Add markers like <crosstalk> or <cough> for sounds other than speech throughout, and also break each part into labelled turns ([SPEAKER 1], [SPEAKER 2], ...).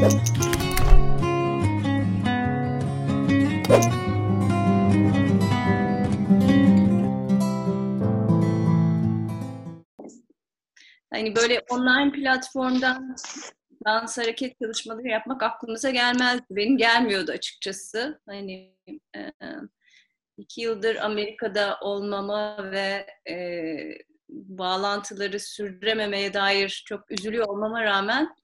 [SPEAKER 1] Hani böyle online platformdan dans hareket çalışmaları yapmak aklımıza gelmezdi. Benim gelmiyordu açıkçası. Hani e, iki yıldır Amerika'da olmama ve e, bağlantıları sürdürememeye dair çok üzülüyor olmama rağmen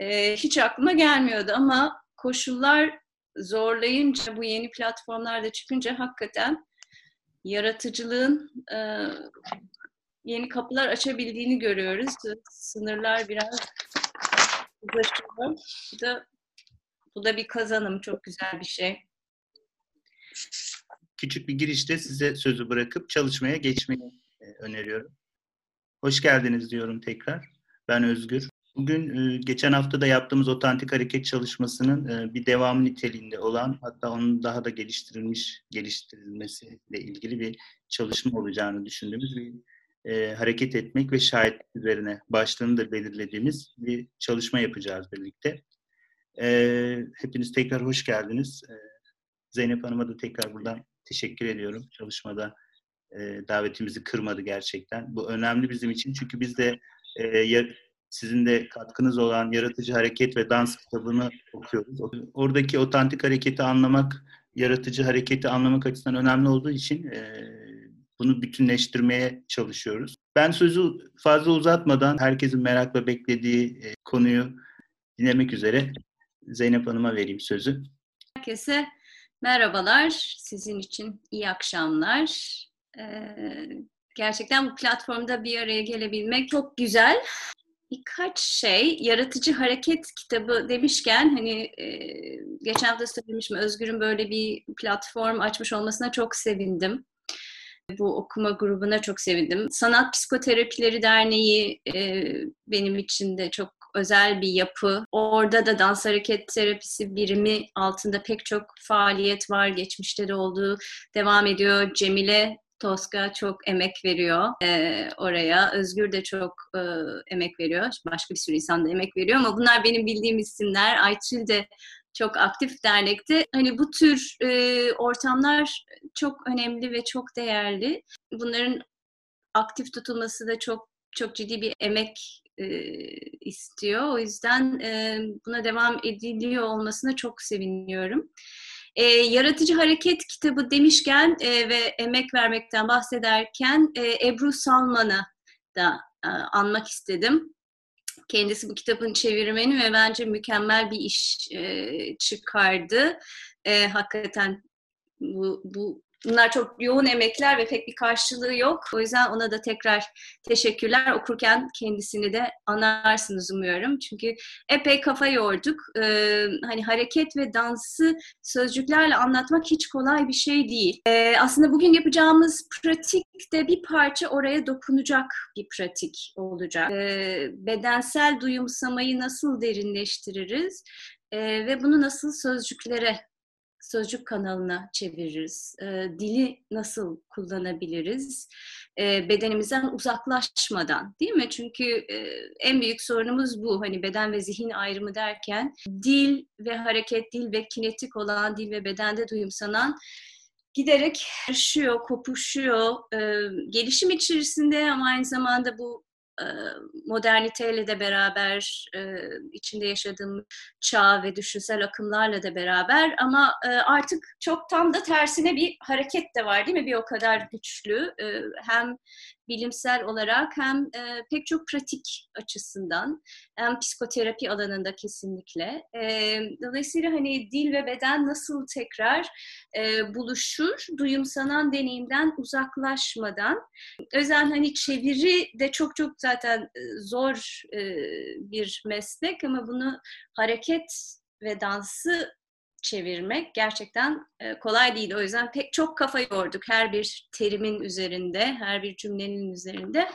[SPEAKER 1] e, hiç aklıma gelmiyordu ama koşullar zorlayınca bu yeni platformlarda çıkınca hakikaten yaratıcılığın e, yeni kapılar açabildiğini görüyoruz. Sınırlar biraz uzlaşıyor. Bu da, bu da bir kazanım. Çok güzel bir şey.
[SPEAKER 2] Küçük bir girişte size sözü bırakıp çalışmaya geçmeyi e, öneriyorum. Hoş geldiniz diyorum tekrar. Ben Özgür. Bugün e, geçen hafta da yaptığımız otantik hareket çalışmasının e, bir devamı niteliğinde olan hatta onun daha da geliştirilmiş geliştirilmesiyle ilgili bir çalışma olacağını düşündüğümüz bir e, hareket etmek ve şahit üzerine başlığını da belirlediğimiz bir çalışma yapacağız birlikte. E, hepiniz tekrar hoş geldiniz. E, Zeynep Hanım'a da tekrar buradan teşekkür ediyorum. Çalışmada e, davetimizi kırmadı gerçekten. Bu önemli bizim için çünkü biz de e, sizin de katkınız olan Yaratıcı Hareket ve Dans kitabını okuyoruz. Oradaki otantik hareketi anlamak, yaratıcı hareketi anlamak açısından önemli olduğu için e, bunu bütünleştirmeye çalışıyoruz. Ben sözü fazla uzatmadan herkesin merakla beklediği e, konuyu dinlemek üzere Zeynep Hanım'a vereyim sözü.
[SPEAKER 1] Herkese merhabalar. Sizin için iyi akşamlar. Ee, gerçekten bu platformda bir araya gelebilmek çok güzel. Birkaç şey, yaratıcı hareket kitabı demişken hani e, geçen hafta söylemiştim Özgür'ün böyle bir platform açmış olmasına çok sevindim. Bu okuma grubuna çok sevindim. Sanat Psikoterapileri Derneği e, benim için de çok özel bir yapı. Orada da dans hareket terapisi birimi altında pek çok faaliyet var. Geçmişte de olduğu devam ediyor. Cemile Toska çok emek veriyor e, oraya. Özgür de çok e, emek veriyor. Başka bir sürü insan da emek veriyor ama bunlar benim bildiğim isimler. Aytül de çok aktif dernekte. Hani bu tür e, ortamlar çok önemli ve çok değerli. Bunların aktif tutulması da çok çok ciddi bir emek e, istiyor. O yüzden e, buna devam ediliyor olmasına çok seviniyorum. E, Yaratıcı Hareket kitabı demişken e, ve emek vermekten bahsederken e, Ebru Salman'ı da e, anmak istedim. Kendisi bu kitabın çevirmeni ve bence mükemmel bir iş e, çıkardı. E, hakikaten bu, bu Bunlar çok yoğun emekler ve pek bir karşılığı yok. O yüzden ona da tekrar teşekkürler. Okurken kendisini de anarsınız umuyorum. Çünkü epey kafa yorduk. Ee, hani hareket ve dansı sözcüklerle anlatmak hiç kolay bir şey değil. Ee, aslında bugün yapacağımız pratik de bir parça oraya dokunacak bir pratik olacak. Ee, bedensel duyumsamayı nasıl derinleştiririz? Ee, ve bunu nasıl sözcüklere sözcük kanalına çeviririz? E, dili nasıl kullanabiliriz? E, bedenimizden uzaklaşmadan değil mi? Çünkü e, en büyük sorunumuz bu. Hani beden ve zihin ayrımı derken dil ve hareket, dil ve kinetik olan dil ve bedende duyumsanan giderek karışıyor, kopuşuyor. E, gelişim içerisinde ama aynı zamanda bu moderniteyle de beraber, içinde yaşadığım çağ ve düşünsel akımlarla da beraber ama artık çok tam da tersine bir hareket de var değil mi? Bir o kadar güçlü. Hem bilimsel olarak hem e, pek çok pratik açısından hem psikoterapi alanında kesinlikle. E, dolayısıyla hani dil ve beden nasıl tekrar e, buluşur, duyumsanan deneyimden uzaklaşmadan. Özel hani çeviri de çok çok zaten zor e, bir meslek ama bunu hareket ve dansı çevirmek gerçekten e, kolay değil. O yüzden pek çok kafa yorduk her bir terimin üzerinde, her bir cümlenin üzerinde.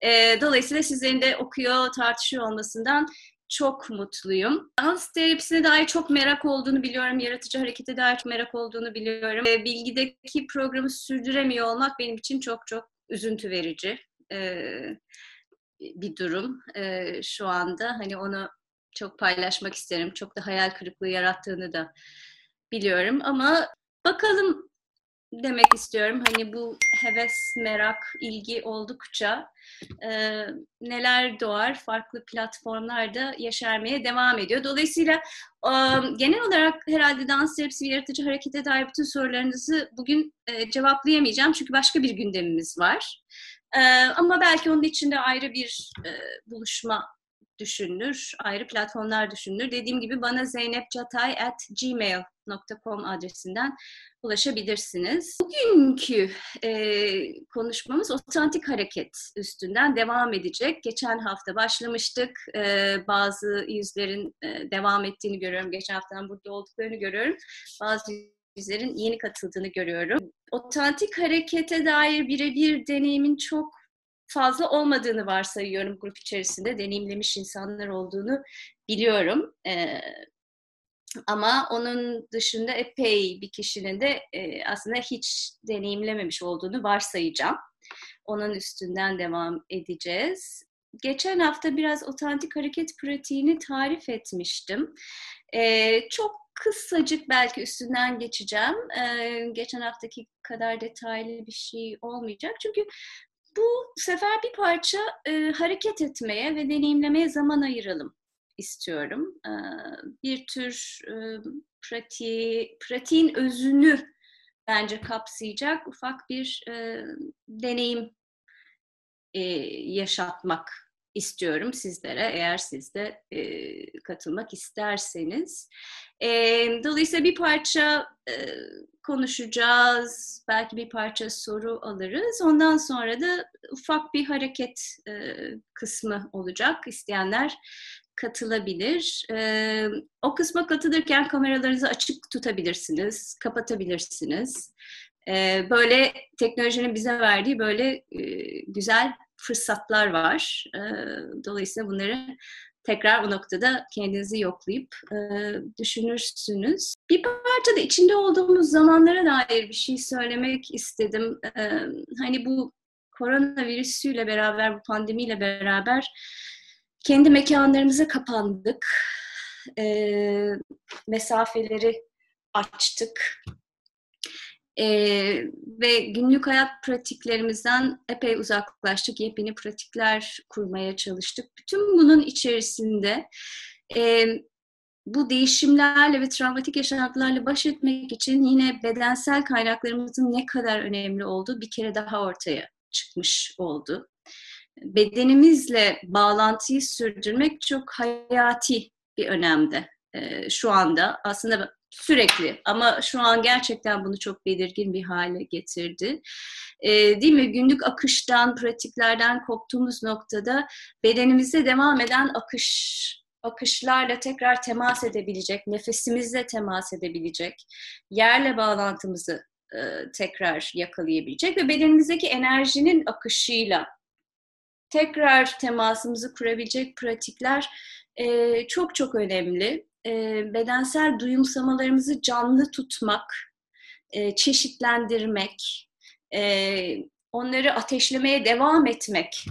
[SPEAKER 1] E, dolayısıyla sizlerin de okuyor, tartışıyor olmasından çok mutluyum. Dans terapisine dair çok merak olduğunu biliyorum. Yaratıcı harekete dair çok merak olduğunu biliyorum. E, bilgideki programı sürdüremiyor olmak benim için çok çok üzüntü verici bir durum şu anda. Hani onu çok paylaşmak isterim. Çok da hayal kırıklığı yarattığını da biliyorum ama bakalım demek istiyorum. Hani bu heves, merak, ilgi oldukça e, neler doğar farklı platformlarda yaşarmaya devam ediyor. Dolayısıyla e, genel olarak herhalde dans terapisi ve yaratıcı harekete dair bütün sorularınızı bugün e, cevaplayamayacağım. Çünkü başka bir gündemimiz var. E, ama belki onun içinde ayrı bir e, buluşma düşünülür, ayrı platformlar düşünülür. Dediğim gibi bana zeynepcatay at gmail.com adresinden ulaşabilirsiniz. Bugünkü e, konuşmamız otantik hareket üstünden devam edecek. Geçen hafta başlamıştık. E, bazı yüzlerin e, devam ettiğini görüyorum. Geçen haftadan burada olduklarını görüyorum. Bazı yüzlerin yeni katıldığını görüyorum. Otantik harekete dair birebir deneyimin çok fazla olmadığını varsayıyorum grup içerisinde. Deneyimlemiş insanlar olduğunu biliyorum. E, ama onun dışında epey bir kişinin de e, aslında hiç deneyimlememiş olduğunu varsayacağım. Onun üstünden devam edeceğiz. Geçen hafta biraz otantik hareket pratiğini tarif etmiştim. E, çok kısacık belki üstünden geçeceğim. E, geçen haftaki kadar detaylı bir şey olmayacak. Çünkü bu sefer bir parça e, hareket etmeye ve deneyimlemeye zaman ayıralım istiyorum. E, bir tür e, pratiği, pratiğin özünü bence kapsayacak ufak bir e, deneyim e, yaşatmak istiyorum sizlere eğer siz de e, katılmak isterseniz. E, dolayısıyla bir parça e, konuşacağız, belki bir parça soru alırız. Ondan sonra da ufak bir hareket e, kısmı olacak. İsteyenler katılabilir. E, o kısma katılırken kameralarınızı açık tutabilirsiniz, kapatabilirsiniz. E, böyle teknolojinin bize verdiği böyle e, güzel fırsatlar var. E, dolayısıyla bunları tekrar o noktada kendinizi yoklayıp e, düşünürsünüz. Bir parça da içinde olduğumuz zamanlara dair bir şey söylemek istedim. E, hani bu koronavirüsüyle beraber, bu pandemiyle beraber kendi mekanlarımıza kapandık. E, mesafeleri açtık. E, ve günlük hayat pratiklerimizden epey uzaklaştık. Yepyeni pratikler kurmaya çalıştık. Bütün bunun içerisinde e, bu değişimlerle ve travmatik yaşantılarla baş etmek için yine bedensel kaynaklarımızın ne kadar önemli olduğu bir kere daha ortaya çıkmış oldu. Bedenimizle bağlantıyı sürdürmek çok hayati bir önemde şu anda. Aslında sürekli ama şu an gerçekten bunu çok belirgin bir hale getirdi. E, değil mi? Günlük akıştan, pratiklerden koptuğumuz noktada bedenimizde devam eden akış akışlarla tekrar temas edebilecek, nefesimizle temas edebilecek, yerle bağlantımızı e, tekrar yakalayabilecek ve bedenimizdeki enerjinin akışıyla tekrar temasımızı kurabilecek pratikler e, çok çok önemli e, bedensel duyumsamalarımızı canlı tutmak, e, çeşitlendirmek, e, onları ateşlemeye devam etmek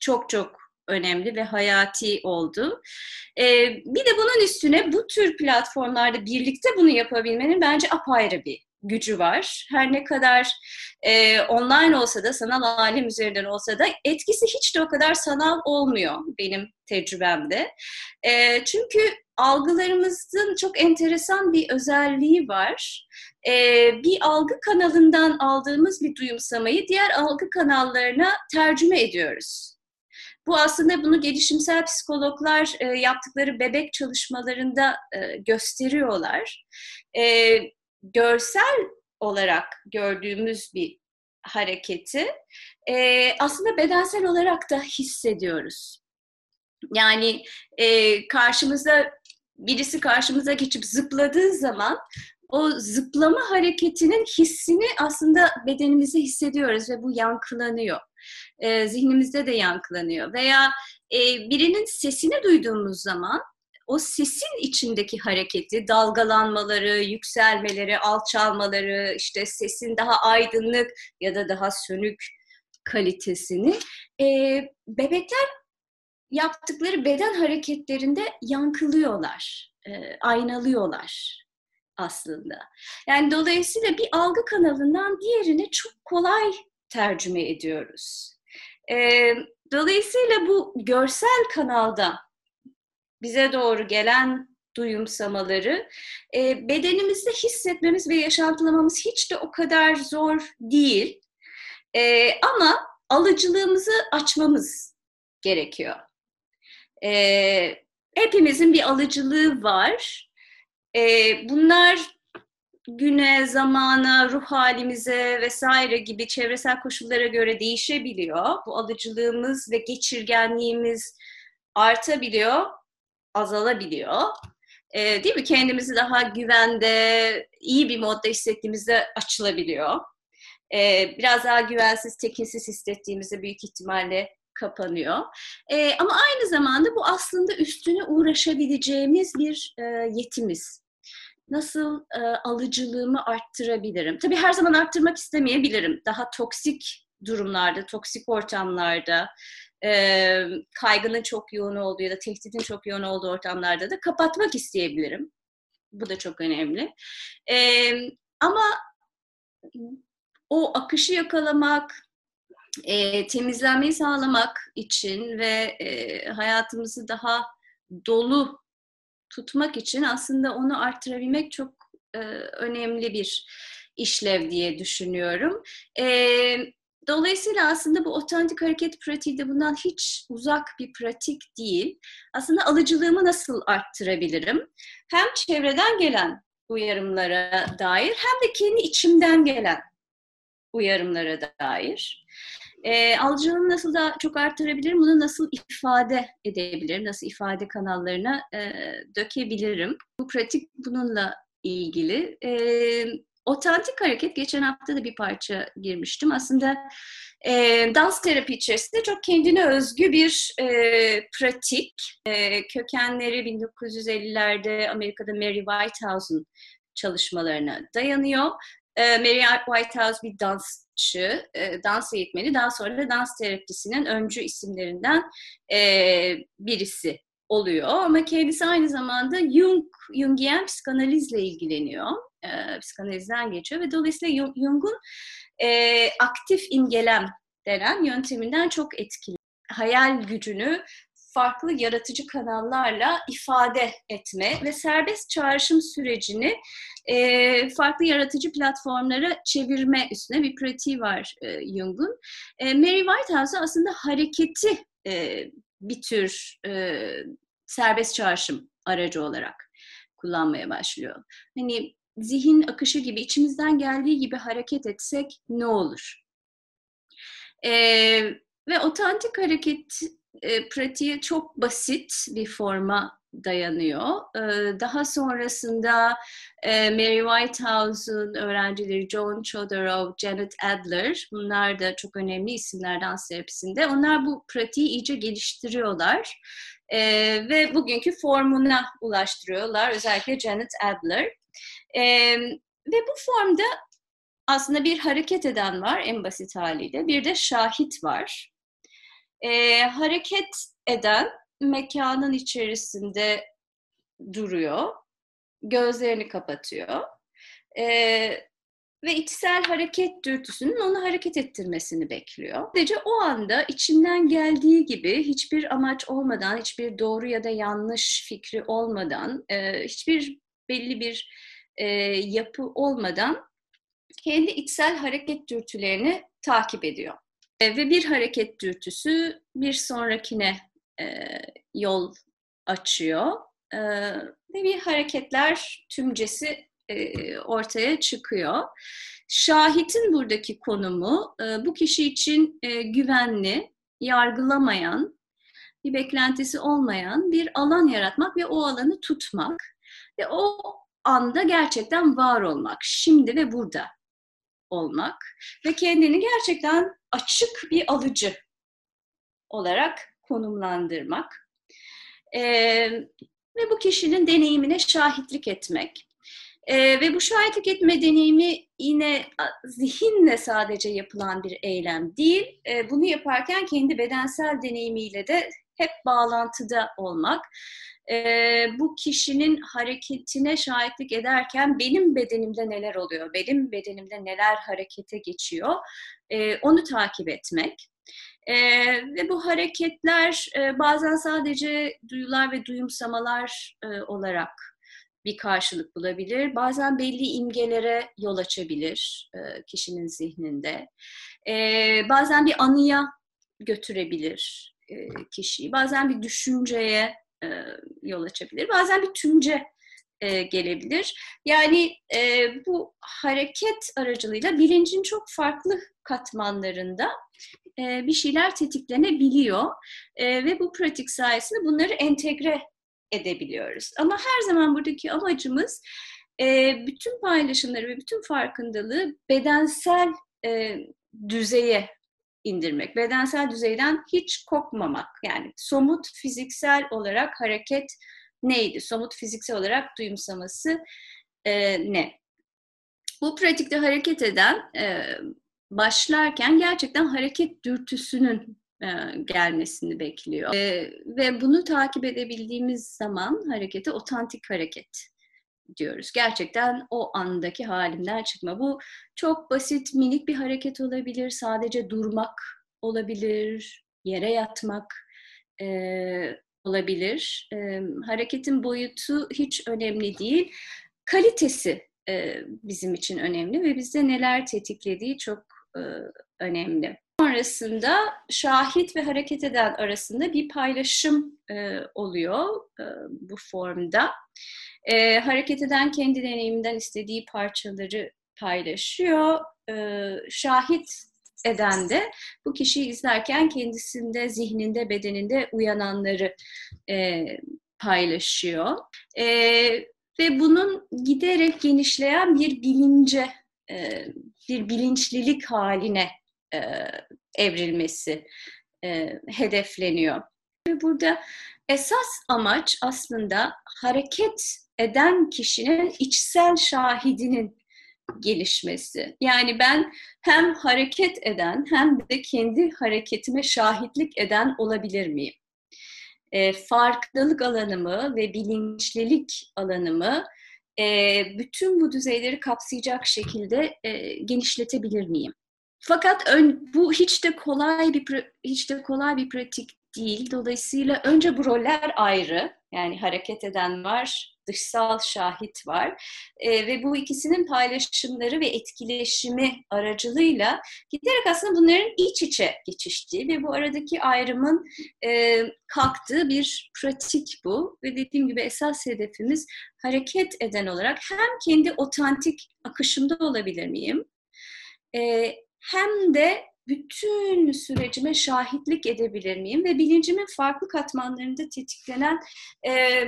[SPEAKER 1] çok çok önemli ve hayati oldu. Ee, bir de bunun üstüne bu tür platformlarda birlikte bunu yapabilmenin bence apayrı bir gücü var. Her ne kadar e, online olsa da, sanal alem üzerinden olsa da etkisi hiç de o kadar sanal olmuyor benim tecrübemde. E, çünkü algılarımızın çok enteresan bir özelliği var. Ee, bir algı kanalından aldığımız bir duyumsamayı diğer algı kanallarına tercüme ediyoruz. Bu aslında bunu gelişimsel psikologlar e, yaptıkları bebek çalışmalarında e, gösteriyorlar. E, görsel olarak gördüğümüz bir hareketi e, aslında bedensel olarak da hissediyoruz. Yani e, karşımıza birisi karşımıza geçip zıpladığı zaman o zıplama hareketinin hissini aslında bedenimizde hissediyoruz ve bu yankılanıyor. E, zihnimizde de yankılanıyor. Veya e, birinin sesini duyduğumuz zaman o sesin içindeki hareketi, dalgalanmaları, yükselmeleri, alçalmaları, işte sesin daha aydınlık ya da daha sönük kalitesini e, bebekler yaptıkları beden hareketlerinde yankılıyorlar, e, aynalıyorlar aslında. Yani dolayısıyla bir algı kanalından diğerine çok kolay tercüme ediyoruz. E, dolayısıyla bu görsel kanalda bize doğru gelen duyumsamaları e, bedenimizde hissetmemiz ve yaşantılamamız hiç de o kadar zor değil. E, ama alıcılığımızı açmamız gerekiyor. E, hepimizin bir alıcılığı var. E, bunlar güne, zamana, ruh halimize vesaire gibi çevresel koşullara göre değişebiliyor. Bu alıcılığımız ve geçirgenliğimiz artabiliyor, azalabiliyor. E, değil mi? Kendimizi daha güvende, iyi bir modda hissettiğimizde açılabiliyor. E, biraz daha güvensiz, tekinsiz hissettiğimizde büyük ihtimalle kapanıyor. E, ama aynı zamanda bu aslında üstüne uğraşabileceğimiz bir e, yetimiz. Nasıl e, alıcılığımı arttırabilirim? Tabii her zaman arttırmak istemeyebilirim. Daha toksik durumlarda, toksik ortamlarda, e, kaygının çok yoğun olduğu ya da tehditin çok yoğun olduğu ortamlarda da kapatmak isteyebilirim. Bu da çok önemli. E, ama o akışı yakalamak, e, temizlenmeyi sağlamak için ve e, hayatımızı daha dolu tutmak için aslında onu arttırabilmek çok e, önemli bir işlev diye düşünüyorum. E, dolayısıyla aslında bu otantik hareket pratiği de bundan hiç uzak bir pratik değil. Aslında alıcılığımı nasıl arttırabilirim? Hem çevreden gelen uyarımlara dair hem de kendi içimden gelen uyarımlara dair. E, alıcılığını nasıl da çok artırabilirim, bunu nasıl ifade edebilirim, nasıl ifade kanallarına e, dökebilirim. Bu pratik bununla ilgili. E, otantik hareket, geçen hafta da bir parça girmiştim. Aslında e, dans terapi içerisinde çok kendine özgü bir e, pratik. E, kökenleri 1950'lerde Amerika'da Mary Whitehouse'un çalışmalarına dayanıyor. E, Mary Whitehouse bir dansçı, e, dans eğitmeni. Daha sonra da dans terapisinin öncü isimlerinden e, birisi oluyor. Ama kendisi aynı zamanda Jung, Jungian psikanalizle ilgileniyor. E, psikanalizden geçiyor ve dolayısıyla Jung'un e, aktif imgelem denen yönteminden çok etkili. Hayal gücünü farklı yaratıcı kanallarla ifade etme ve serbest çağrışım sürecini e, farklı yaratıcı platformlara çevirme üstüne bir pratiği var e, Jung'un. E, Mary Whitehouse aslında hareketi e, bir tür e, serbest çağrışım aracı olarak kullanmaya başlıyor. Hani zihin akışı gibi, içimizden geldiği gibi hareket etsek ne olur? E, ve otantik hareket e, pratiği çok basit bir forma dayanıyor. E, daha sonrasında e, Mary Whitehouse'un öğrencileri John Chodorov, Janet Adler, bunlar da çok önemli isimler dans terapisinde. Onlar bu pratiği iyice geliştiriyorlar e, ve bugünkü formuna ulaştırıyorlar. Özellikle Janet Adler. E, ve bu formda aslında bir hareket eden var en basit haliyle. Bir de şahit var. E, hareket eden mekanın içerisinde duruyor, gözlerini kapatıyor e, ve içsel hareket dürtüsünün onu hareket ettirmesini bekliyor. Sadece o anda içinden geldiği gibi hiçbir amaç olmadan, hiçbir doğru ya da yanlış fikri olmadan, e, hiçbir belli bir e, yapı olmadan kendi içsel hareket dürtülerini takip ediyor. E, ve bir hareket dürtüsü bir sonrakine e, yol açıyor. E, ve bir hareketler tümcesi e, ortaya çıkıyor. Şahitin buradaki konumu e, bu kişi için e, güvenli, yargılamayan, bir beklentisi olmayan bir alan yaratmak ve o alanı tutmak ve o anda gerçekten var olmak, şimdi ve burada olmak ve kendini gerçekten açık bir alıcı olarak konumlandırmak e, ve bu kişinin deneyimine şahitlik etmek. E, ve bu şahitlik etme deneyimi yine zihinle sadece yapılan bir eylem değil. E, bunu yaparken kendi bedensel deneyimiyle de hep bağlantıda olmak. E, bu kişinin hareketine şahitlik ederken benim bedenimde neler oluyor, benim bedenimde neler harekete geçiyor, e, onu takip etmek. E, ve bu hareketler e, bazen sadece duyular ve duyumsamalar e, olarak bir karşılık bulabilir. Bazen belli imgelere yol açabilir e, kişinin zihninde. E, bazen bir anıya götürebilir e, kişiyi. Bazen bir düşünceye e, yol açabilir. Bazen bir tümce e, gelebilir. Yani bu hareket aracılığıyla bilincin çok farklı katmanlarında bir şeyler tetiklenebiliyor ve bu pratik sayesinde bunları entegre edebiliyoruz. Ama her zaman buradaki amacımız bütün paylaşımları ve bütün farkındalığı bedensel düzeye indirmek. Bedensel düzeyden hiç kopmamak. Yani somut fiziksel olarak hareket neydi? Somut fiziksel olarak duyumsaması e, ne? Bu pratikte hareket eden e, başlarken gerçekten hareket dürtüsünün e, gelmesini bekliyor. E, ve bunu takip edebildiğimiz zaman harekete otantik hareket diyoruz. Gerçekten o andaki halimden çıkma. Bu çok basit, minik bir hareket olabilir. Sadece durmak olabilir, yere yatmak e, olabilir. E, hareketin boyutu hiç önemli değil. Kalitesi e, bizim için önemli ve bizde neler tetiklediği çok e, önemli. Sonrasında şahit ve hareket eden arasında bir paylaşım e, oluyor e, bu formda. E, hareket eden kendi deneyiminden istediği parçaları paylaşıyor. E, şahit eden de bu kişiyi izlerken kendisinde, zihninde, bedeninde uyananları e, paylaşıyor. E, ve bunun giderek genişleyen bir bilince, e, bir bilinçlilik haline e, evrilmesi e, hedefleniyor. Ve burada esas amaç aslında hareket eden kişinin içsel şahidinin gelişmesi. Yani ben hem hareket eden hem de kendi hareketime şahitlik eden olabilir miyim? E, farklılık alanımı ve bilinçlilik alanımı e, bütün bu düzeyleri kapsayacak şekilde e, genişletebilir miyim? Fakat ön, bu hiç de kolay bir hiç de kolay bir pratik değil. Dolayısıyla önce bu roller ayrı. Yani hareket eden var, dışsal şahit var. E, ve bu ikisinin paylaşımları ve etkileşimi aracılığıyla giderek aslında bunların iç içe geçiştiği ve bu aradaki ayrımın e, kalktığı bir pratik bu. Ve dediğim gibi esas hedefimiz hareket eden olarak hem kendi otantik akışımda olabilir miyim? E, hem de bütün sürecime şahitlik edebilir miyim ve bilincimin farklı katmanlarında tetiklenen e,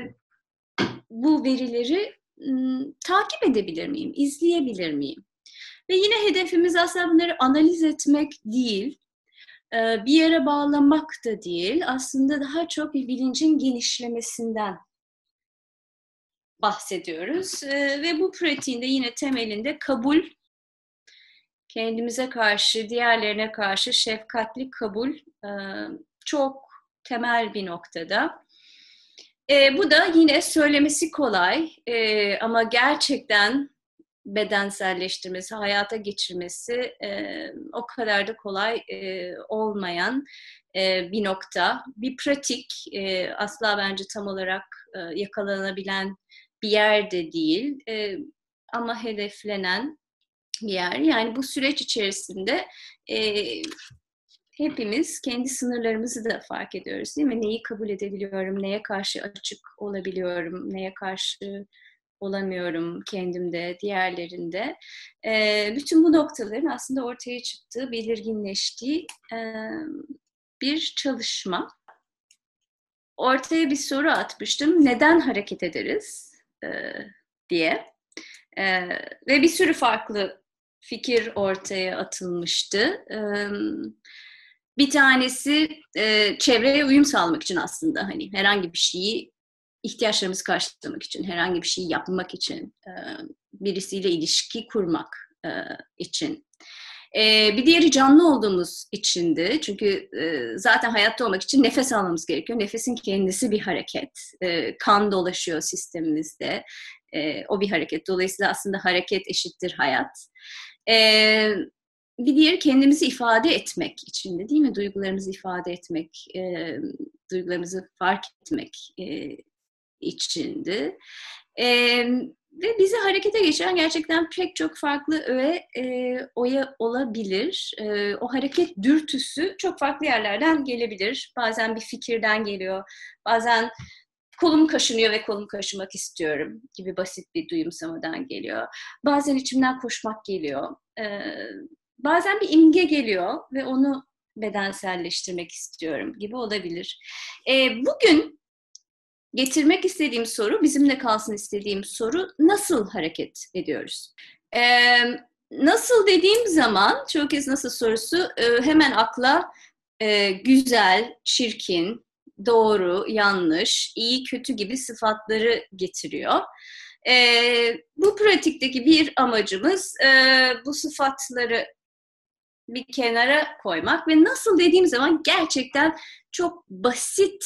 [SPEAKER 1] bu verileri ım, takip edebilir miyim, izleyebilir miyim? Ve yine hedefimiz aslında bunları analiz etmek değil, e, bir yere bağlamak da değil, aslında daha çok bir bilincin genişlemesinden bahsediyoruz. E, ve bu pratiğinde yine temelinde kabul, kendimize karşı, diğerlerine karşı şefkatli kabul e, çok temel bir noktada. E, bu da yine söylemesi kolay e, ama gerçekten bedenselleştirmesi, hayata geçirmesi o kadar da kolay olmayan bir nokta. Bir pratik, asla bence tam olarak yakalanabilen bir yer de değil ama hedeflenen bir yer. Yani bu süreç içerisinde e, hepimiz kendi sınırlarımızı da fark ediyoruz değil mi? Neyi kabul edebiliyorum, neye karşı açık olabiliyorum, neye karşı olamıyorum kendimde, diğerlerinde. E, bütün bu noktaların aslında ortaya çıktığı, belirginleştiği e, bir çalışma. Ortaya bir soru atmıştım. Neden hareket ederiz e, diye. E, ve bir sürü farklı fikir ortaya atılmıştı. Bir tanesi çevreye uyum sağlamak için aslında hani herhangi bir şeyi ihtiyaçlarımızı karşılamak için, herhangi bir şey yapmak için, birisiyle ilişki kurmak için. Bir diğeri canlı olduğumuz içindi. Çünkü zaten hayatta olmak için nefes almamız gerekiyor. Nefesin kendisi bir hareket. Kan dolaşıyor sistemimizde. O bir hareket. Dolayısıyla aslında hareket eşittir hayat. E, bir diğeri kendimizi ifade etmek içinde değil mi? Duygularımızı ifade etmek, e, duygularımızı fark etmek e, içindi. E, ve bizi harekete geçiren gerçekten pek çok farklı öğe e, oya olabilir. E, o hareket dürtüsü çok farklı yerlerden gelebilir. Bazen bir fikirden geliyor, bazen kolum kaşınıyor ve kolumu kaşımak istiyorum gibi basit bir duyumsamadan geliyor. Bazen içimden koşmak geliyor. E, bazen bir imge geliyor ve onu bedenselleştirmek istiyorum gibi olabilir. E, bugün getirmek istediğim soru, bizimle kalsın istediğim soru nasıl hareket ediyoruz? E, nasıl dediğim zaman, çoğu kez nasıl sorusu e, hemen akla e, güzel, çirkin, doğru, yanlış, iyi, kötü gibi sıfatları getiriyor. E, bu pratikteki bir amacımız e, bu sıfatları bir kenara koymak ve nasıl dediğim zaman gerçekten çok basit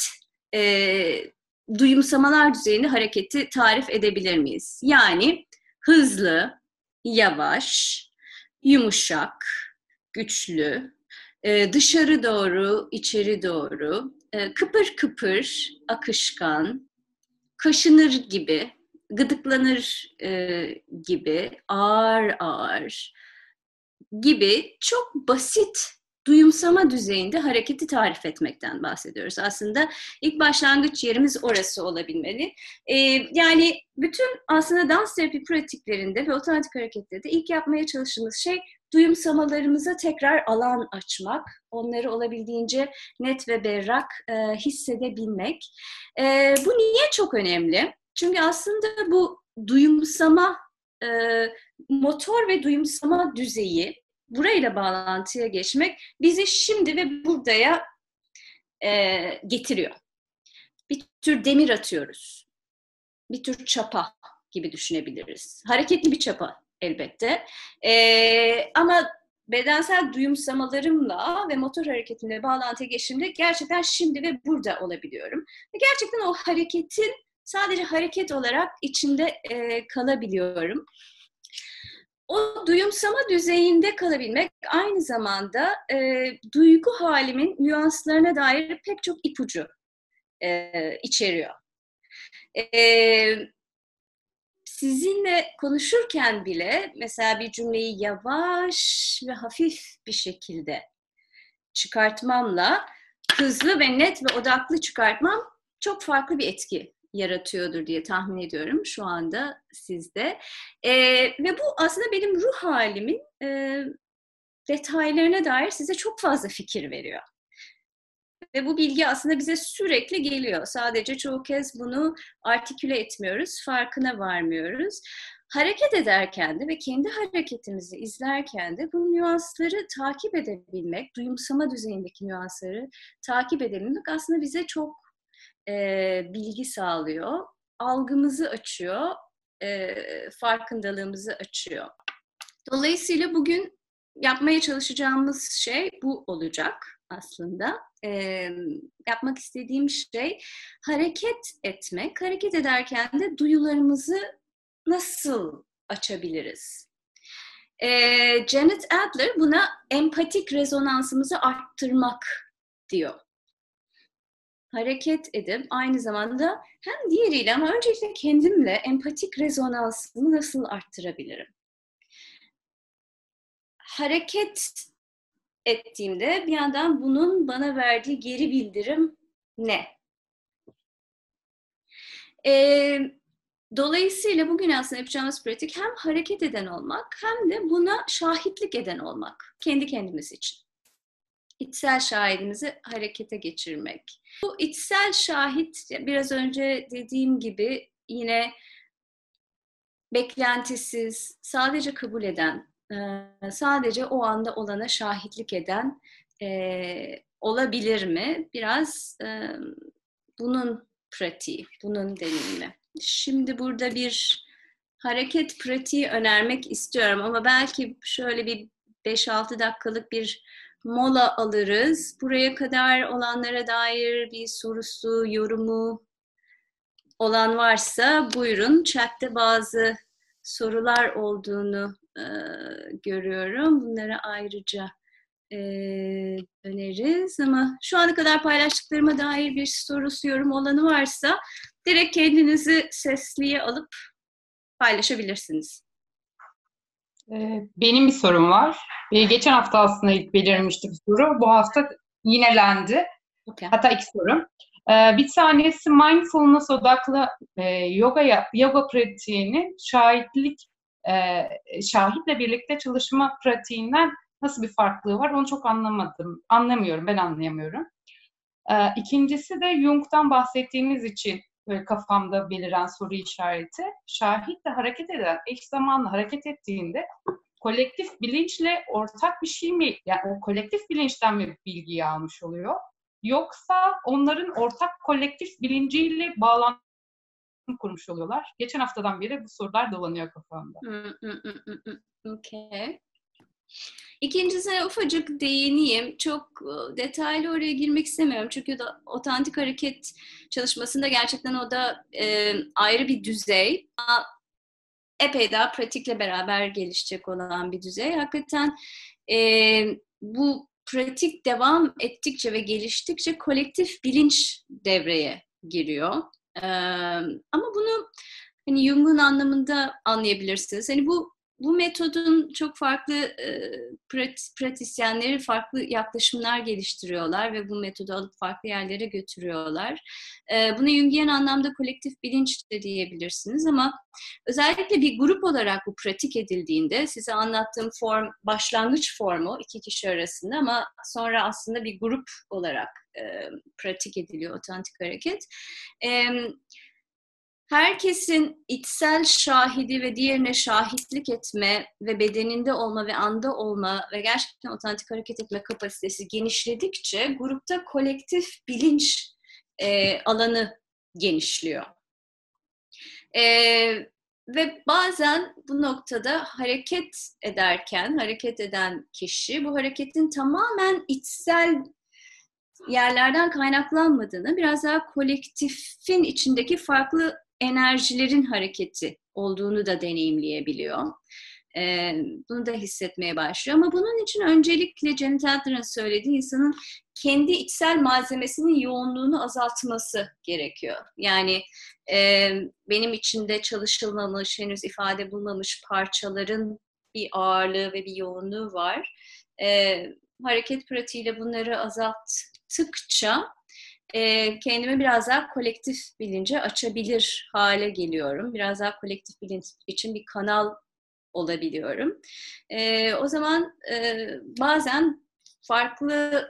[SPEAKER 1] e, duyumsamalar düzeyinde hareketi tarif edebilir miyiz? Yani hızlı, yavaş, yumuşak, güçlü, e, dışarı doğru, içeri doğru, e, kıpır kıpır, akışkan, kaşınır gibi, gıdıklanır e, gibi, ağır ağır gibi çok basit duyumsama düzeyinde hareketi tarif etmekten bahsediyoruz. Aslında ilk başlangıç yerimiz orası olabilmeli. Ee, yani bütün aslında dans terapi pratiklerinde ve otantik hareketlerde ilk yapmaya çalıştığımız şey duyumsamalarımıza tekrar alan açmak, onları olabildiğince net ve berrak e, hissedebilmek. E, bu niye çok önemli? Çünkü aslında bu duyumsama, e, motor ve duyumsama düzeyi burayla bağlantıya geçmek bizi şimdi ve buradaya e, getiriyor. Bir tür demir atıyoruz. Bir tür çapa gibi düşünebiliriz. Hareketli bir çapa elbette. E, ama bedensel duyumsamalarımla ve motor hareketimle bağlantıya geçtiğimde gerçekten şimdi ve burada olabiliyorum. Gerçekten o hareketin sadece hareket olarak içinde e, kalabiliyorum o duyumsama düzeyinde kalabilmek aynı zamanda e, duygu halimin nüanslarına dair pek çok ipucu e, içeriyor. E, sizinle konuşurken bile mesela bir cümleyi yavaş ve hafif bir şekilde çıkartmamla hızlı ve net ve odaklı çıkartmam çok farklı bir etki yaratıyordur diye tahmin ediyorum şu anda sizde. E, ve bu aslında benim ruh halimin e, detaylarına dair size çok fazla fikir veriyor. Ve bu bilgi aslında bize sürekli geliyor. Sadece çoğu kez bunu artiküle etmiyoruz, farkına varmıyoruz. Hareket ederken de ve kendi hareketimizi izlerken de bu nüansları takip edebilmek, duyumsama düzeyindeki nüansları takip edebilmek aslında bize çok e, bilgi sağlıyor, algımızı açıyor, e, farkındalığımızı açıyor. Dolayısıyla bugün yapmaya çalışacağımız şey bu olacak aslında. E, yapmak istediğim şey hareket etmek. Hareket ederken de duyularımızı nasıl açabiliriz? E, Janet Adler buna empatik rezonansımızı arttırmak diyor hareket edip aynı zamanda hem diğeriyle ama öncelikle kendimle empatik rezonansımı nasıl arttırabilirim? Hareket ettiğimde bir yandan bunun bana verdiği geri bildirim ne? Ee, dolayısıyla bugün aslında yapacağımız pratik hem hareket eden olmak hem de buna şahitlik eden olmak kendi kendimiz için içsel şahidimizi harekete geçirmek. Bu içsel şahit biraz önce dediğim gibi yine beklentisiz, sadece kabul eden, sadece o anda olana şahitlik eden olabilir mi? Biraz bunun pratiği, bunun deneyimi. Şimdi burada bir hareket pratiği önermek istiyorum ama belki şöyle bir 5-6 dakikalık bir mola alırız. Buraya kadar olanlara dair bir sorusu, yorumu olan varsa buyurun. Chat'te bazı sorular olduğunu e, görüyorum. Bunlara ayrıca e, döneriz ama şu ana kadar paylaştıklarıma dair bir sorusu, yorum olanı varsa direkt kendinizi sesliye alıp paylaşabilirsiniz.
[SPEAKER 3] Benim bir sorum var. Geçen hafta aslında ilk belirmişti bir soru. Bu hafta yinelendi. Okay. Hatta iki sorum. Bir tanesi mindfulness odaklı yoga yoga pratiğinin şahitlik şahitle birlikte çalışma pratiğinden nasıl bir farklılığı var onu çok anlamadım. Anlamıyorum, ben anlayamıyorum. İkincisi de Jung'dan bahsettiğimiz için böyle kafamda beliren soru işareti. Şahitle hareket eden, eş zamanlı hareket ettiğinde kolektif bilinçle ortak bir şey mi, yani o kolektif bilinçten mi bilgiyi almış oluyor? Yoksa onların ortak kolektif bilinciyle bağlantı <laughs> kurmuş oluyorlar. Geçen haftadan beri bu sorular dolanıyor kafamda.
[SPEAKER 1] okay. İkincisine ufacık değineyim. Çok e, detaylı oraya girmek istemiyorum. Çünkü da otantik hareket çalışmasında gerçekten o da e, ayrı bir düzey. Epey daha pratikle beraber gelişecek olan bir düzey. Hakikaten e, bu pratik devam ettikçe ve geliştikçe kolektif bilinç devreye giriyor. Ama bunu hani Jung'un anlamında anlayabilirsiniz. Hani bu bu metodun çok farklı e, pratisyenleri farklı yaklaşımlar geliştiriyorlar ve bu metodu alıp farklı yerlere götürüyorlar. E, bunu Jungian anlamda kolektif bilinç de diyebilirsiniz ama özellikle bir grup olarak bu pratik edildiğinde size anlattığım form başlangıç formu iki kişi arasında ama sonra aslında bir grup olarak e, pratik ediliyor otantik hareket. Evet herkesin içsel şahidi ve diğerine şahitlik etme ve bedeninde olma ve anda olma ve gerçekten otantik hareket etme kapasitesi genişledikçe grupta kolektif bilinç e, alanı genişliyor. E, ve bazen bu noktada hareket ederken, hareket eden kişi bu hareketin tamamen içsel yerlerden kaynaklanmadığını, biraz daha kolektifin içindeki farklı enerjilerin hareketi olduğunu da deneyimleyebiliyor. Ee, bunu da hissetmeye başlıyor. Ama bunun için öncelikle Janet Adler'ın söylediği insanın kendi içsel malzemesinin yoğunluğunu azaltması gerekiyor. Yani e, benim içinde çalışılmamış, henüz ifade bulmamış parçaların bir ağırlığı ve bir yoğunluğu var. E, hareket pratiğiyle bunları azalttıkça e, kendimi biraz daha kolektif bilince açabilir hale geliyorum. Biraz daha kolektif bilinç için bir kanal olabiliyorum. E, o zaman e, bazen farklı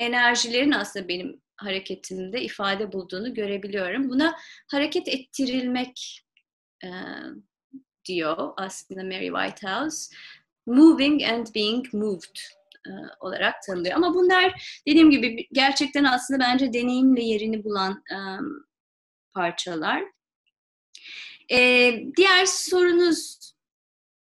[SPEAKER 1] enerjilerin aslında benim hareketimde ifade bulduğunu görebiliyorum. Buna hareket ettirilmek e, diyor aslında Mary Whitehouse. Moving and being moved olarak tanımlıyor. Ama bunlar dediğim gibi gerçekten aslında bence deneyimle yerini bulan e, parçalar. E, diğer sorunuz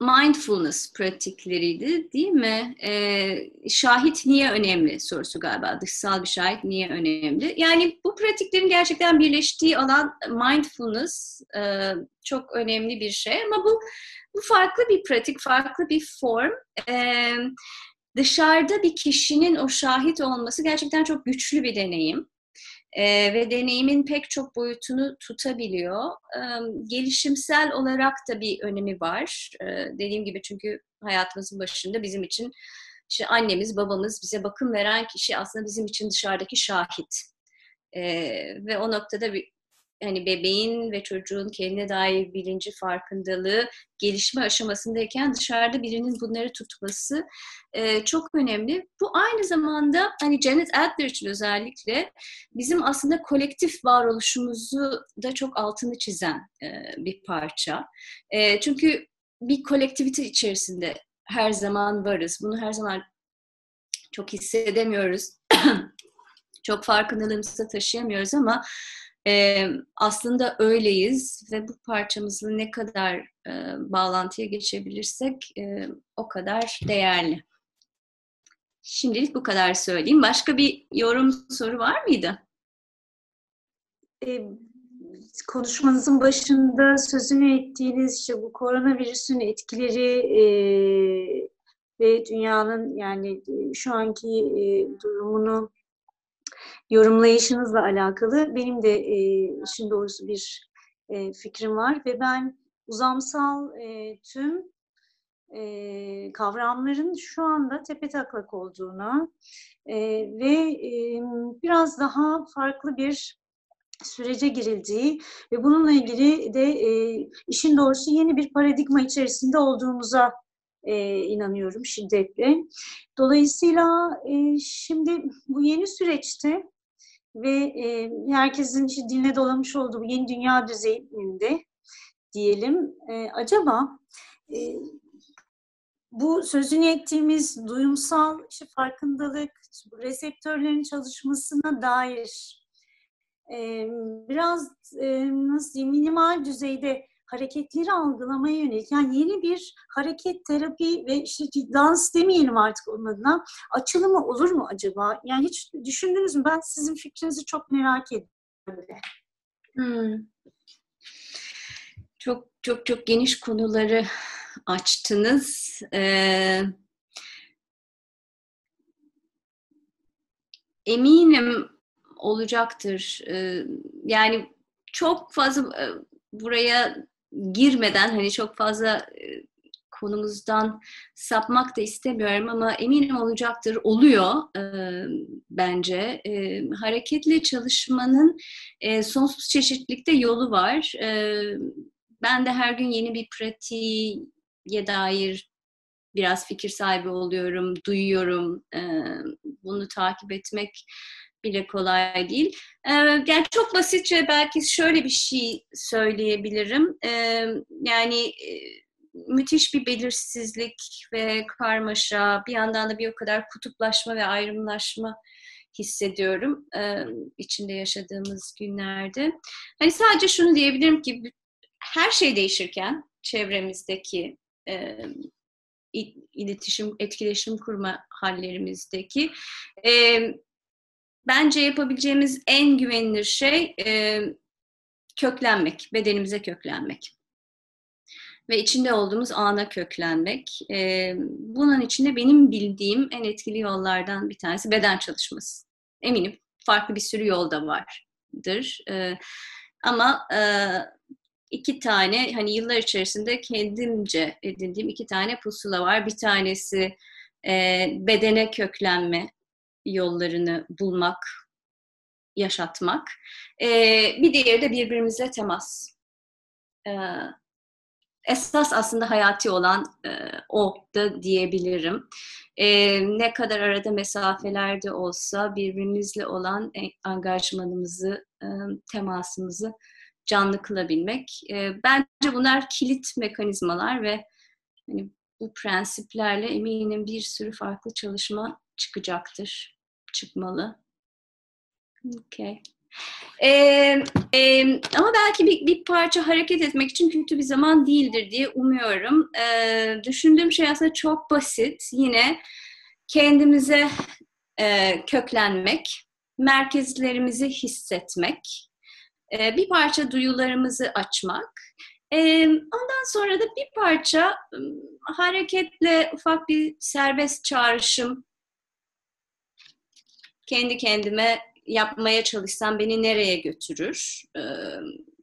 [SPEAKER 1] mindfulness pratikleriydi değil mi? Ee, şahit niye önemli sorusu galiba. Dışsal bir şahit niye önemli? Yani bu pratiklerin gerçekten birleştiği alan mindfulness e, çok önemli bir şey. Ama bu bu farklı bir pratik, farklı bir form. E, dışarıda bir kişinin o şahit olması gerçekten çok güçlü bir deneyim. Ee, ve deneyimin pek çok boyutunu tutabiliyor. Ee, gelişimsel olarak da bir önemi var. Ee, dediğim gibi çünkü hayatımızın başında bizim için işte annemiz, babamız, bize bakım veren kişi aslında bizim için dışarıdaki şahit. Ee, ve o noktada bir hani bebeğin ve çocuğun kendine dair bilinci, farkındalığı gelişme aşamasındayken dışarıda birinin bunları tutması e, çok önemli. Bu aynı zamanda hani Janet Adler için özellikle bizim aslında kolektif varoluşumuzu da çok altını çizen e, bir parça. E, çünkü bir kolektivite içerisinde her zaman varız. Bunu her zaman çok hissedemiyoruz. <clears throat> çok farkındalığımızda taşıyamıyoruz ama aslında öyleyiz ve bu parçamızla ne kadar bağlantıya geçebilirsek o kadar değerli. Şimdilik bu kadar söyleyeyim. Başka bir yorum soru var mıydı?
[SPEAKER 4] Konuşmanızın başında sözünü ettiğiniz işte bu koronavirüsün etkileri ve dünyanın yani şu anki durumunu yorumlayışınızla alakalı benim de e, işin doğrusu bir e, fikrim var ve ben uzamsal e, tüm e, kavramların şu anda tepe taklak olduğuna e, ve e, biraz daha farklı bir sürece girildiği ve bununla ilgili de e, işin doğrusu yeni bir paradigma içerisinde olduğumuza e, inanıyorum şiddetle. Dolayısıyla e, şimdi bu yeni süreçte ve e, herkesin işte diline dolamış olduğu bu yeni dünya düzeyinde diyelim. E, acaba e, bu sözünü ettiğimiz duyumsal işte farkındalık, reseptörlerin çalışmasına dair e, biraz e, nasıl diyeyim minimal düzeyde hareketleri algılamaya yönelik yani yeni bir hareket terapi ve işte dans demeyelim artık onun adına açılımı olur mu acaba? Yani hiç düşündünüz mü? Ben sizin fikrinizi çok merak ediyorum. Hmm.
[SPEAKER 1] Çok çok çok geniş konuları açtınız. Ee, eminim olacaktır. Ee, yani çok fazla e, buraya girmeden hani çok fazla e, konumuzdan sapmak da istemiyorum ama eminim olacaktır. Oluyor e, bence. E, hareketli çalışmanın e, sonsuz çeşitlilikte yolu var. E, ben de her gün yeni bir pratiğe dair biraz fikir sahibi oluyorum, duyuyorum. E, bunu takip etmek bile kolay değil. Ee, yani çok basitçe belki şöyle bir şey söyleyebilirim. Ee, yani e, müthiş bir belirsizlik ve karmaşa, bir yandan da bir o kadar kutuplaşma ve ayrımlaşma hissediyorum e, içinde yaşadığımız günlerde. Hani sadece şunu diyebilirim ki her şey değişirken çevremizdeki e, iletişim, etkileşim kurma hallerimizdeki bence yapabileceğimiz en güvenilir şey e, köklenmek, bedenimize köklenmek. Ve içinde olduğumuz ana köklenmek. E, bunun içinde benim bildiğim en etkili yollardan bir tanesi beden çalışması. Eminim farklı bir sürü yol da vardır. E, ama e, iki tane hani yıllar içerisinde kendimce edindiğim iki tane pusula var. Bir tanesi e, bedene köklenme yollarını bulmak, yaşatmak. E, bir diğeri de birbirimizle temas. E, esas aslında hayati olan e, o da diyebilirim. E, ne kadar arada mesafelerde olsa birbirimizle olan angajmanımızı, e, temasımızı canlı kılabilmek. E, bence bunlar kilit mekanizmalar ve hani bu prensiplerle eminim bir sürü farklı çalışma çıkacaktır çıkmalı. Okay. Ee, e, ama belki bir, bir parça hareket etmek için kötü bir zaman değildir diye umuyorum. Ee, düşündüğüm şey aslında çok basit. Yine kendimize e, köklenmek, merkezlerimizi hissetmek, e, bir parça duyularımızı açmak. E, ondan sonra da bir parça hareketle ufak bir serbest çağrışım kendi kendime yapmaya çalışsam beni nereye götürür e,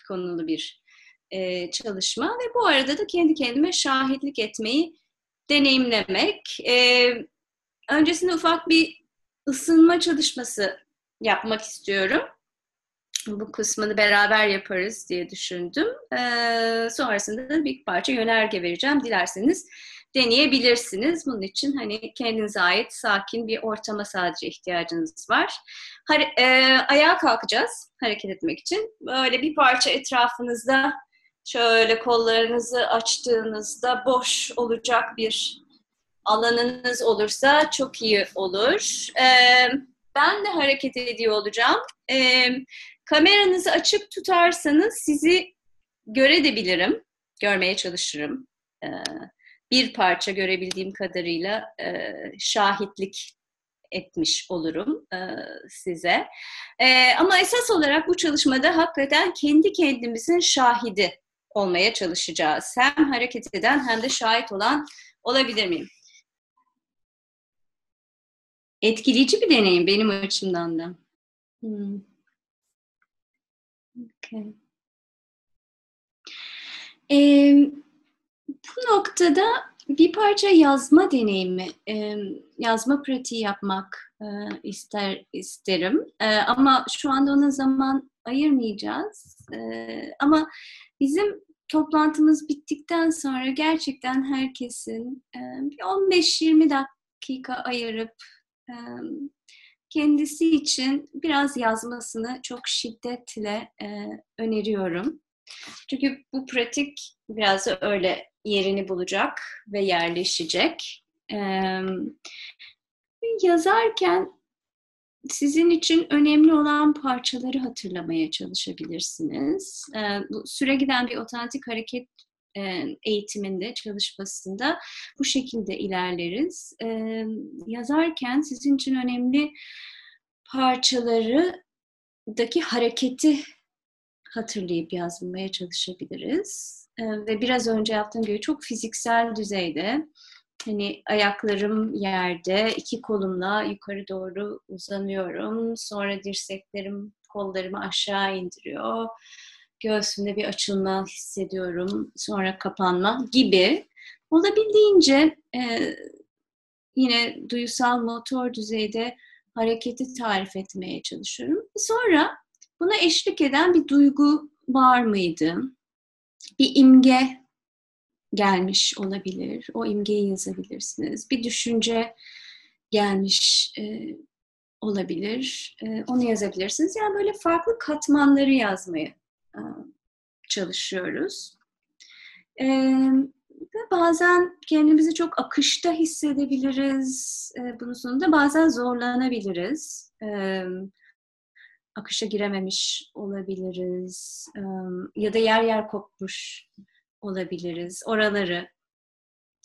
[SPEAKER 1] konulu bir e, çalışma ve bu arada da kendi kendime şahitlik etmeyi deneyimlemek. E, öncesinde ufak bir ısınma çalışması yapmak istiyorum. Bu kısmını beraber yaparız diye düşündüm. E, sonrasında da bir parça yönerge vereceğim. Dilerseniz deneyebilirsiniz. Bunun için hani kendinize ait sakin bir ortama sadece ihtiyacınız var. Hare, e, ayağa kalkacağız hareket etmek için. Böyle bir parça etrafınızda şöyle kollarınızı açtığınızda boş olacak bir alanınız olursa çok iyi olur. E, ben de hareket ediyor olacağım. E, kameranızı açık tutarsanız sizi görebilirim, görmeye çalışırım. E, bir parça görebildiğim kadarıyla e, şahitlik etmiş olurum e, size. E, ama esas olarak bu çalışmada hakikaten kendi kendimizin şahidi olmaya çalışacağız. Hem hareket eden hem de şahit olan olabilir miyim? Etkileyici bir deneyim benim açımdan da. Hmm. Okay. Ee, bu noktada bir parça yazma deneyimi, e, yazma pratiği yapmak e, ister isterim. E, ama şu anda ona zaman ayırmayacağız. Ama bizim toplantımız bittikten sonra gerçekten herkesin e, 15-20 dakika ayırıp kendisi için biraz yazmasını çok şiddetle öneriyorum. Çünkü bu pratik biraz öyle yerini bulacak ve yerleşecek. Ee, yazarken sizin için önemli olan parçaları hatırlamaya çalışabilirsiniz. Ee, bu süre giden bir otantik hareket e, eğitiminde, çalışmasında bu şekilde ilerleriz. Ee, yazarken sizin için önemli parçaları daki hareketi hatırlayıp yazmaya çalışabiliriz. Ve biraz önce yaptığım gibi çok fiziksel düzeyde hani ayaklarım yerde, iki kolumla yukarı doğru uzanıyorum. Sonra dirseklerim kollarımı aşağı indiriyor. Göğsümde bir açılma hissediyorum. Sonra kapanma gibi. Olabildiğince e, yine duyusal motor düzeyde hareketi tarif etmeye çalışıyorum. Sonra Buna eşlik eden bir duygu var mıydı? Bir imge gelmiş olabilir. O imgeyi yazabilirsiniz. Bir düşünce gelmiş e, olabilir. E, onu yazabilirsiniz. Yani böyle farklı katmanları yazmaya e, çalışıyoruz. E, bazen kendimizi çok akışta hissedebiliriz. E, bunun sonunda bazen zorlanabiliriz. E, akışa girememiş olabiliriz ya da yer yer kopmuş olabiliriz. Oraları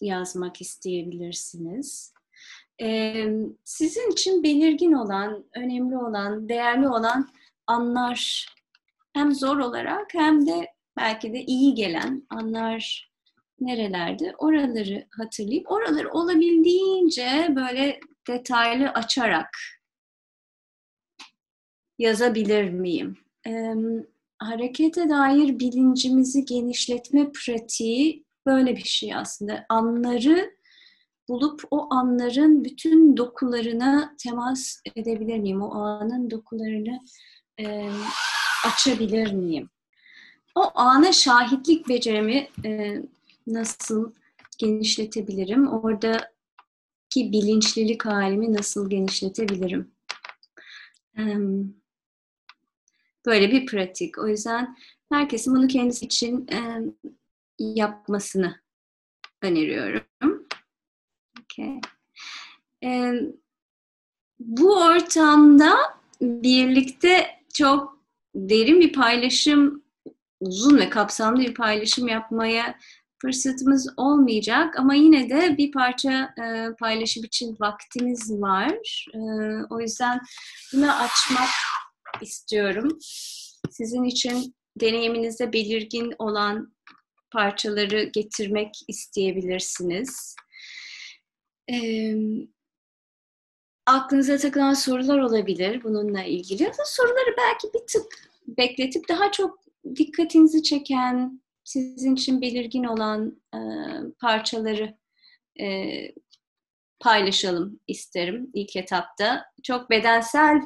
[SPEAKER 1] yazmak isteyebilirsiniz. Sizin için belirgin olan, önemli olan, değerli olan anlar hem zor olarak hem de belki de iyi gelen anlar nerelerde oraları hatırlayıp oraları olabildiğince böyle detaylı açarak yazabilir miyim? E, harekete dair bilincimizi genişletme pratiği böyle bir şey aslında. Anları bulup o anların bütün dokularına temas edebilir miyim? O anın dokularını e, açabilir miyim? O ana şahitlik becerimi e, nasıl genişletebilirim? Oradaki bilinçlilik halimi nasıl genişletebilirim? Böyle bir pratik. O yüzden herkesin bunu kendisi için e, yapmasını öneriyorum. Okay. E, bu ortamda birlikte çok derin bir paylaşım, uzun ve kapsamlı bir paylaşım yapmaya fırsatımız olmayacak ama yine de bir parça e, paylaşım için vaktimiz var. E, o yüzden bunu açmak istiyorum. Sizin için deneyiminizde belirgin olan parçaları getirmek isteyebilirsiniz. Ee, aklınıza takılan sorular olabilir bununla ilgili. Ya da soruları belki bir tık bekletip daha çok dikkatinizi çeken, sizin için belirgin olan e, parçaları e, paylaşalım isterim ilk etapta. Çok bedensel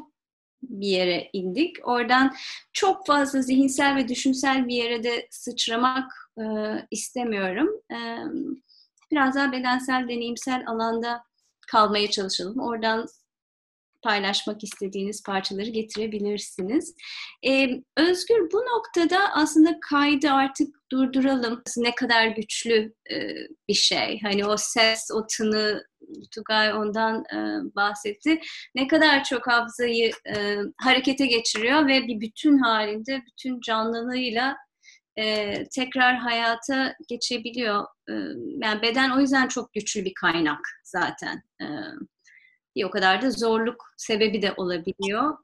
[SPEAKER 1] bir yere indik. Oradan çok fazla zihinsel ve düşünsel bir yere de sıçramak e, istemiyorum. E, biraz daha bedensel, deneyimsel alanda kalmaya çalışalım. Oradan paylaşmak istediğiniz parçaları getirebilirsiniz. Ee, Özgür bu noktada aslında kaydı artık durduralım. Ne kadar güçlü e, bir şey. Hani o ses, o tını Tugay ondan e, bahsetti. Ne kadar çok hafızayı e, harekete geçiriyor ve bir bütün halinde, bütün canlılığıyla e, tekrar hayata geçebiliyor. E, yani beden o yüzden çok güçlü bir kaynak zaten. E, bir o kadar da zorluk sebebi de olabiliyor.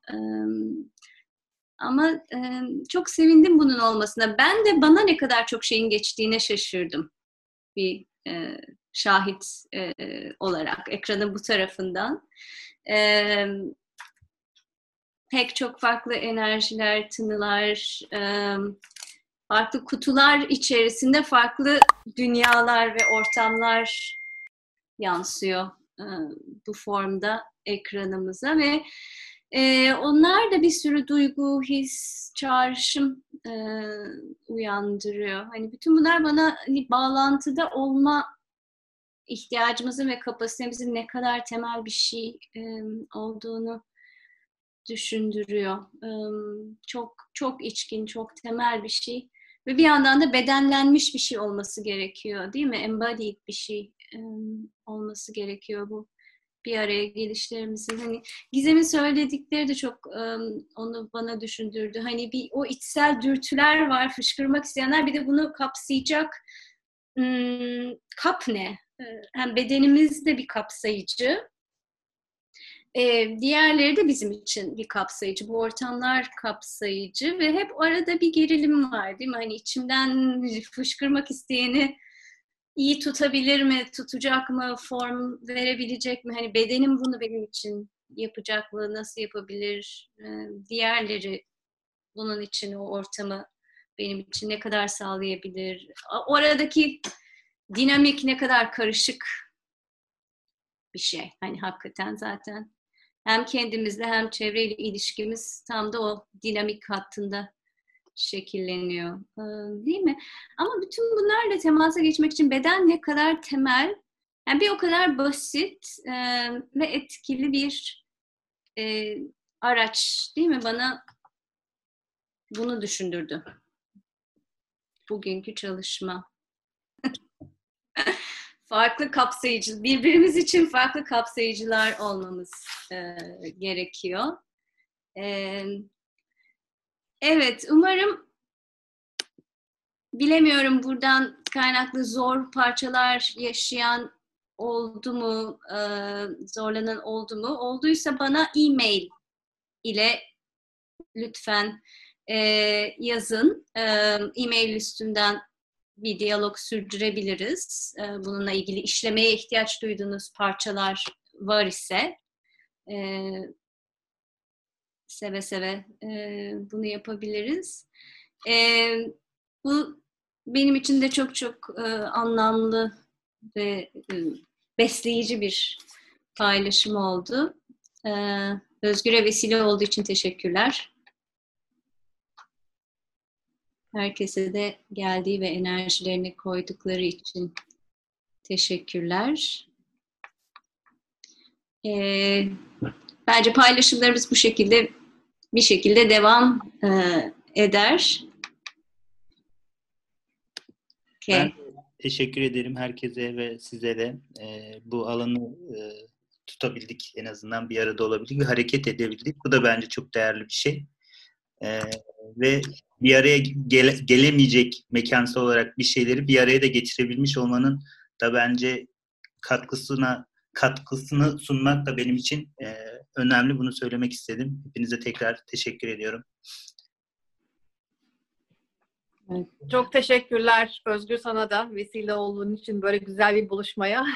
[SPEAKER 1] Ama çok sevindim bunun olmasına. Ben de bana ne kadar çok şeyin geçtiğine şaşırdım. Bir şahit olarak ekranın bu tarafından. Pek çok farklı enerjiler, tınılar, farklı kutular içerisinde farklı dünyalar ve ortamlar yansıyor bu formda ekranımıza ve e, onlar da bir sürü duygu, his, çağrışım e, uyandırıyor. Hani bütün bunlar bana hani, bağlantıda olma ihtiyacımızın ve kapasitemizin ne kadar temel bir şey e, olduğunu düşündürüyor. E, çok çok içkin, çok temel bir şey ve bir yandan da bedenlenmiş bir şey olması gerekiyor, değil mi? Embodied bir şey e, olması gerekiyor bu bir araya gelişlerimizin. Hani Gizem'in söyledikleri de çok um, onu bana düşündürdü. Hani bir o içsel dürtüler var, fışkırmak isteyenler bir de bunu kapsayacak kap ne? Hem bedenimiz de bir kapsayıcı. Ee, diğerleri de bizim için bir kapsayıcı. Bu ortamlar kapsayıcı ve hep arada bir gerilim var değil mi? Hani içimden fışkırmak isteyeni iyi tutabilir mi, tutacak mı, form verebilecek mi? Hani bedenim bunu benim için yapacak mı, nasıl yapabilir? Ee, diğerleri bunun için o ortamı benim için ne kadar sağlayabilir? Oradaki dinamik ne kadar karışık bir şey. Hani hakikaten zaten hem kendimizle hem çevreyle ilişkimiz tam da o dinamik hattında şekilleniyor. Değil mi? Ama bütün bunlarla temasa geçmek için beden ne kadar temel, yani bir o kadar basit ve etkili bir araç değil mi? Bana bunu düşündürdü. Bugünkü çalışma. Farklı kapsayıcı, birbirimiz için farklı kapsayıcılar olmamız e, gerekiyor. E, Evet, umarım bilemiyorum buradan kaynaklı zor parçalar yaşayan oldu mu, e, zorlanan oldu mu? Olduysa bana e-mail ile lütfen e, yazın. E, e-mail üstünden bir diyalog sürdürebiliriz. E, bununla ilgili işlemeye ihtiyaç duyduğunuz parçalar var ise seve seve e, bunu yapabiliriz. E, bu benim için de çok çok e, anlamlı ve e, besleyici bir paylaşım oldu. E, Özgür'e vesile olduğu için teşekkürler. Herkese de geldiği ve enerjilerini koydukları için teşekkürler. Ee, bence paylaşımlarımız bu şekilde bir şekilde devam e, eder.
[SPEAKER 2] Okay. Ben teşekkür ederim herkese ve size de e, bu alanı e, tutabildik en azından bir arada olabildik ve hareket edebildik. Bu da bence çok değerli bir şey. E, ve bir araya gele, gelemeyecek mekansal olarak bir şeyleri bir araya da getirebilmiş olmanın da bence katkısına katkısını sunmak da benim için e, önemli. Bunu söylemek istedim. Hepinize tekrar teşekkür ediyorum.
[SPEAKER 5] Çok teşekkürler Özgür sana da vesile olduğun için böyle güzel bir buluşmaya.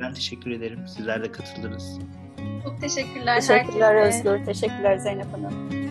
[SPEAKER 2] Ben teşekkür ederim. Sizler de katıldınız.
[SPEAKER 1] Çok teşekkürler.
[SPEAKER 6] Teşekkürler herkese. Özgür. Teşekkürler Zeynep Hanım.